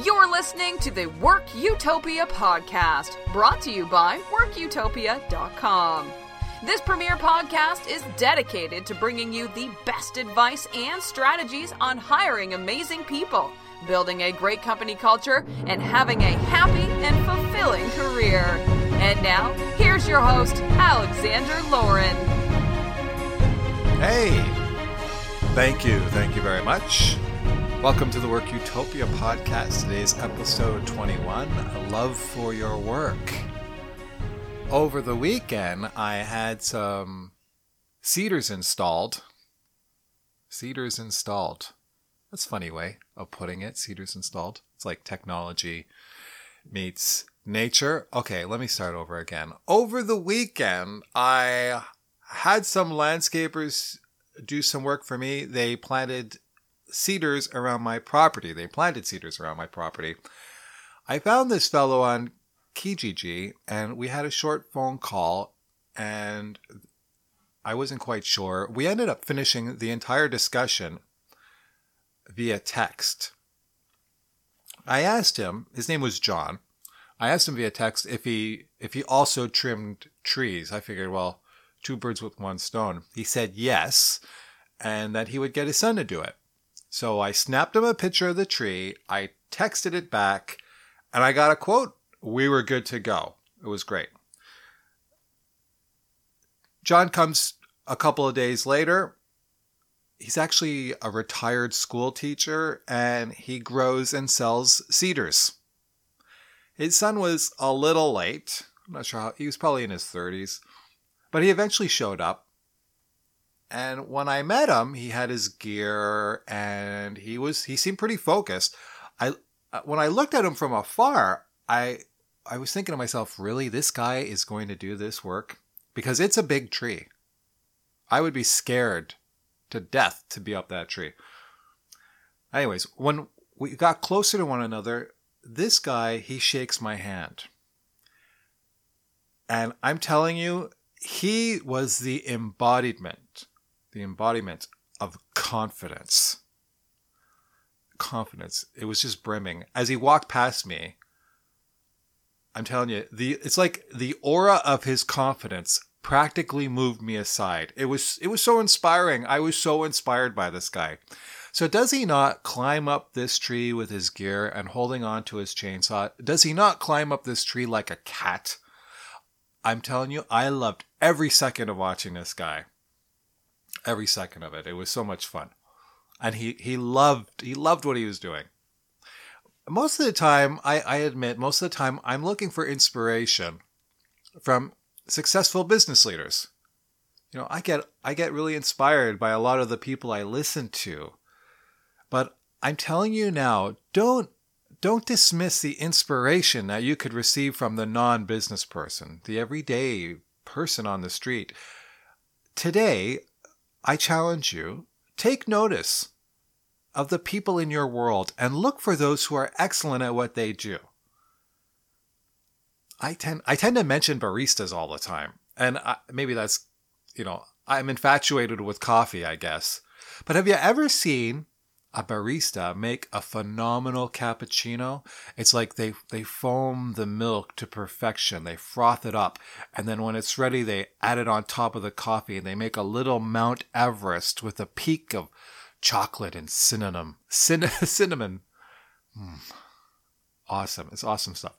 You're listening to the Work Utopia podcast, brought to you by WorkUtopia.com. This premier podcast is dedicated to bringing you the best advice and strategies on hiring amazing people, building a great company culture, and having a happy and fulfilling career. And now, here's your host, Alexander Lauren. Hey, thank you, thank you very much. Welcome to the Work Utopia podcast. Today's episode 21 Love for Your Work. Over the weekend, I had some cedars installed. Cedars installed. That's funny way of putting it. Cedars installed. It's like technology meets nature. Okay, let me start over again. Over the weekend, I had some landscapers do some work for me. They planted cedars around my property. They planted cedars around my property. I found this fellow on Kijiji and we had a short phone call and I wasn't quite sure. We ended up finishing the entire discussion via text. I asked him, his name was John. I asked him via text if he if he also trimmed trees. I figured, well, two birds with one stone. He said yes, and that he would get his son to do it. So I snapped him a picture of the tree, I texted it back, and I got a quote. We were good to go. It was great. John comes a couple of days later. He's actually a retired school teacher and he grows and sells cedars. His son was a little late. I'm not sure how, he was probably in his 30s, but he eventually showed up and when I met him, he had his gear and he was he seemed pretty focused. I uh, when I looked at him from afar, I I was thinking to myself, really, this guy is going to do this work because it's a big tree. I would be scared to death to be up that tree. Anyways, when we got closer to one another, this guy he shakes my hand. And I'm telling you, he was the embodiment the embodiment of confidence. Confidence. It was just brimming. As he walked past me, I'm telling you, the it's like the aura of his confidence practically moved me aside. It was it was so inspiring. I was so inspired by this guy. So does he not climb up this tree with his gear and holding on to his chainsaw? Does he not climb up this tree like a cat? I'm telling you, I loved every second of watching this guy every second of it. It was so much fun. And he, he loved he loved what he was doing. Most of the time, I, I admit, most of the time I'm looking for inspiration from successful business leaders. You know, I get I get really inspired by a lot of the people I listen to. But I'm telling you now, don't don't dismiss the inspiration that you could receive from the non-business person, the everyday person on the street. Today, I challenge you take notice of the people in your world and look for those who are excellent at what they do. I tend I tend to mention baristas all the time, and I, maybe that's you know I'm infatuated with coffee, I guess. But have you ever seen a barista make a phenomenal cappuccino. It's like they they foam the milk to perfection. They froth it up, and then when it's ready, they add it on top of the coffee, and they make a little Mount Everest with a peak of chocolate and cinnamon. Cin- cinnamon. Mm. Awesome! It's awesome stuff.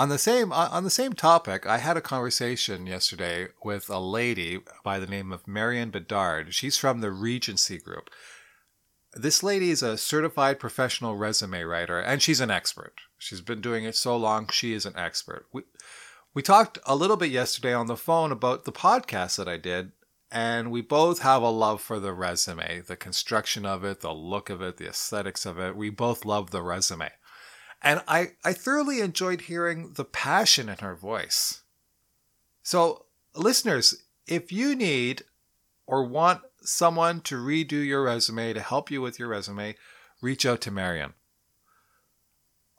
On the same uh, on the same topic, I had a conversation yesterday with a lady by the name of Marion Bedard. She's from the Regency Group. This lady is a certified professional resume writer, and she's an expert. She's been doing it so long, she is an expert. We we talked a little bit yesterday on the phone about the podcast that I did, and we both have a love for the resume, the construction of it, the look of it, the aesthetics of it. We both love the resume. And I, I thoroughly enjoyed hearing the passion in her voice. So, listeners, if you need or want someone to redo your resume to help you with your resume, reach out to Marion.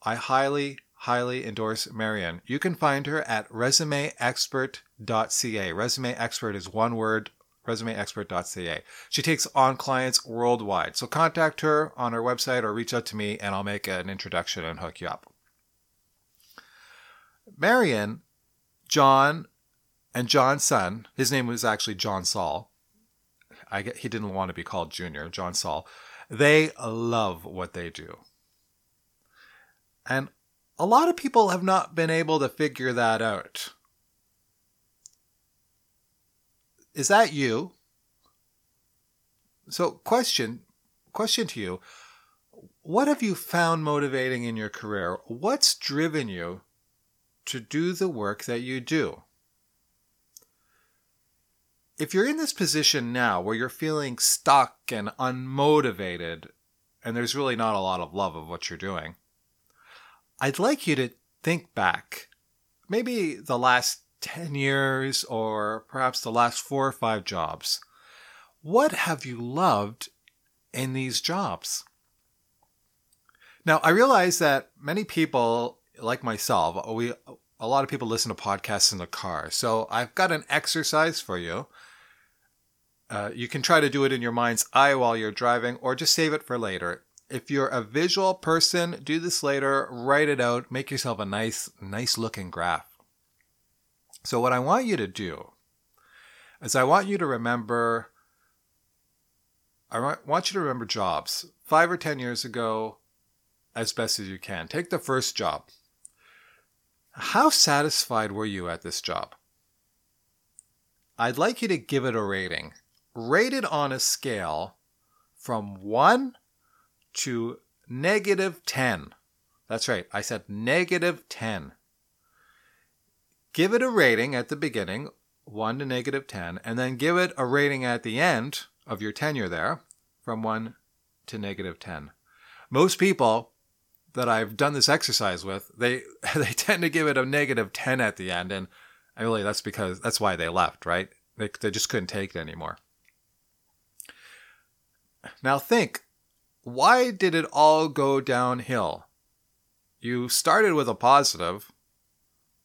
I highly, highly endorse Marion. You can find her at resumeexpert.ca. Resume expert is one word, resumeexpert.ca. She takes on clients worldwide. So contact her on her website or reach out to me and I'll make an introduction and hook you up. Marion, John, and John's son, his name was actually John Saul. I get, he didn't want to be called Junior, John Saul. They love what they do. And a lot of people have not been able to figure that out. Is that you? So, question question to you. What have you found motivating in your career? What's driven you to do the work that you do? If you're in this position now where you're feeling stuck and unmotivated, and there's really not a lot of love of what you're doing, I'd like you to think back, maybe the last 10 years or perhaps the last four or five jobs. What have you loved in these jobs? Now, I realize that many people, like myself, we a lot of people listen to podcasts in the car. So I've got an exercise for you. Uh, you can try to do it in your mind's eye while you're driving, or just save it for later if you're a visual person, do this later, write it out, make yourself a nice, nice looking graph. So, what I want you to do is I want you to remember, I want you to remember jobs five or 10 years ago as best as you can. Take the first job. How satisfied were you at this job? I'd like you to give it a rating. Rate it on a scale from 1 to negative 10. That's right, I said negative 10. Give it a rating at the beginning, 1 to negative 10, and then give it a rating at the end of your tenure there from 1 to negative 10. Most people that I've done this exercise with, they they tend to give it a negative 10 at the end and I really that's because that's why they left, right? They they just couldn't take it anymore. Now think why did it all go downhill? You started with a positive.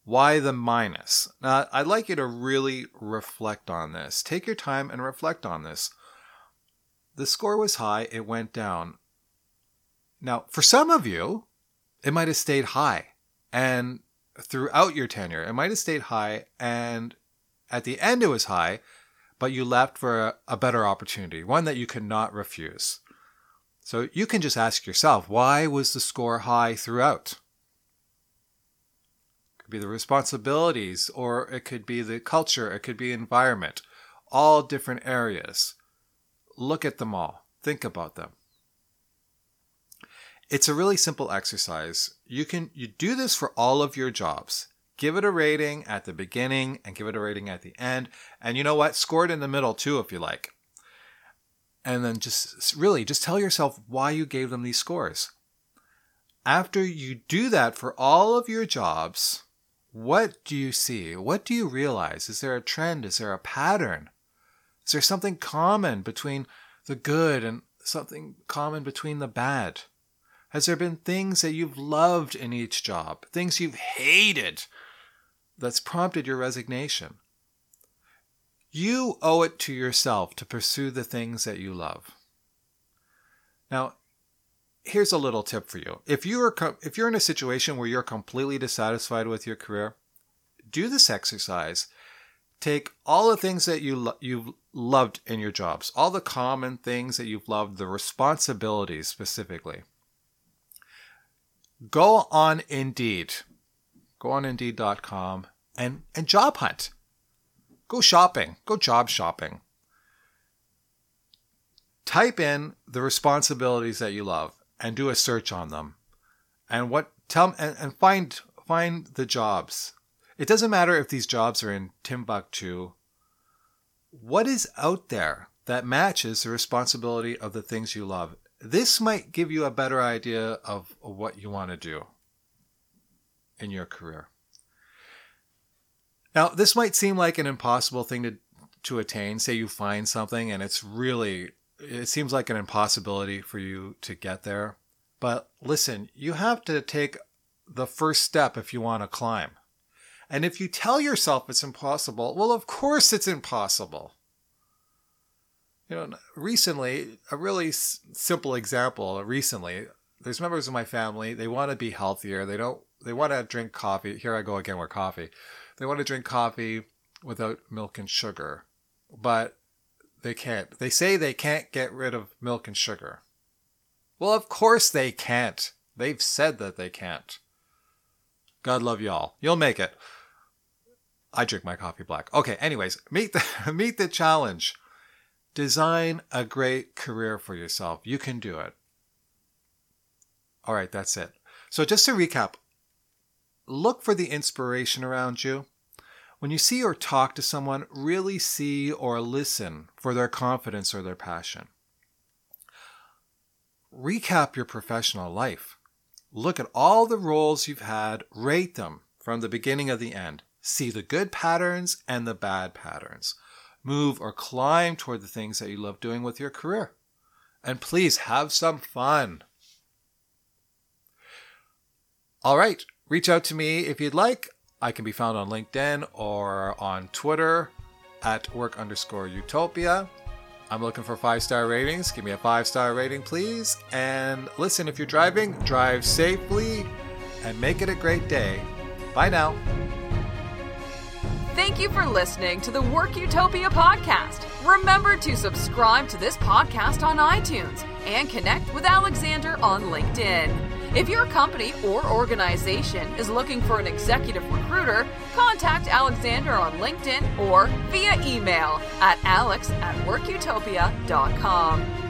Why the minus? Now, I'd like you to really reflect on this. Take your time and reflect on this. The score was high, it went down. Now, for some of you, it might have stayed high. And throughout your tenure, it might have stayed high. And at the end, it was high, but you left for a, a better opportunity, one that you could not refuse. So you can just ask yourself, why was the score high throughout? Could be the responsibilities, or it could be the culture, it could be environment, all different areas. Look at them all, think about them. It's a really simple exercise. You can you do this for all of your jobs. Give it a rating at the beginning and give it a rating at the end. And you know what? Score it in the middle too if you like and then just really just tell yourself why you gave them these scores. After you do that for all of your jobs, what do you see? What do you realize? Is there a trend? Is there a pattern? Is there something common between the good and something common between the bad? Has there been things that you've loved in each job, things you've hated that's prompted your resignation? You owe it to yourself to pursue the things that you love. Now, here's a little tip for you. If you are if you're in a situation where you're completely dissatisfied with your career, do this exercise. Take all the things that you lo- you've loved in your jobs, all the common things that you've loved, the responsibilities specifically. Go on Indeed. Go on indeed.com and and job hunt. Go shopping, go job shopping. Type in the responsibilities that you love and do a search on them. And what tell and, and find find the jobs. It doesn't matter if these jobs are in Timbuktu. What is out there that matches the responsibility of the things you love? This might give you a better idea of what you want to do in your career. Now, this might seem like an impossible thing to to attain. Say you find something and it's really it seems like an impossibility for you to get there. But listen, you have to take the first step if you want to climb. And if you tell yourself it's impossible, well, of course it's impossible. You know, recently, a really s- simple example. Recently, there's members of my family. They want to be healthier. They don't. They want to drink coffee. Here I go again with coffee. They want to drink coffee without milk and sugar, but they can't. They say they can't get rid of milk and sugar. Well, of course they can't. They've said that they can't. God love y'all. You'll make it. I drink my coffee black. Okay, anyways, meet the meet the challenge. Design a great career for yourself. You can do it. All right, that's it. So just to recap, look for the inspiration around you. When you see or talk to someone, really see or listen for their confidence or their passion. Recap your professional life. Look at all the roles you've had, rate them from the beginning of the end. See the good patterns and the bad patterns. Move or climb toward the things that you love doing with your career. And please have some fun. All right, reach out to me if you'd like. I can be found on LinkedIn or on Twitter at work underscore utopia. I'm looking for five star ratings. Give me a five star rating, please. And listen, if you're driving, drive safely and make it a great day. Bye now. Thank you for listening to the Work Utopia podcast. Remember to subscribe to this podcast on iTunes and connect with Alexander on LinkedIn. If your company or organization is looking for an executive recruiter, contact Alexander on LinkedIn or via email at alex at workutopia.com.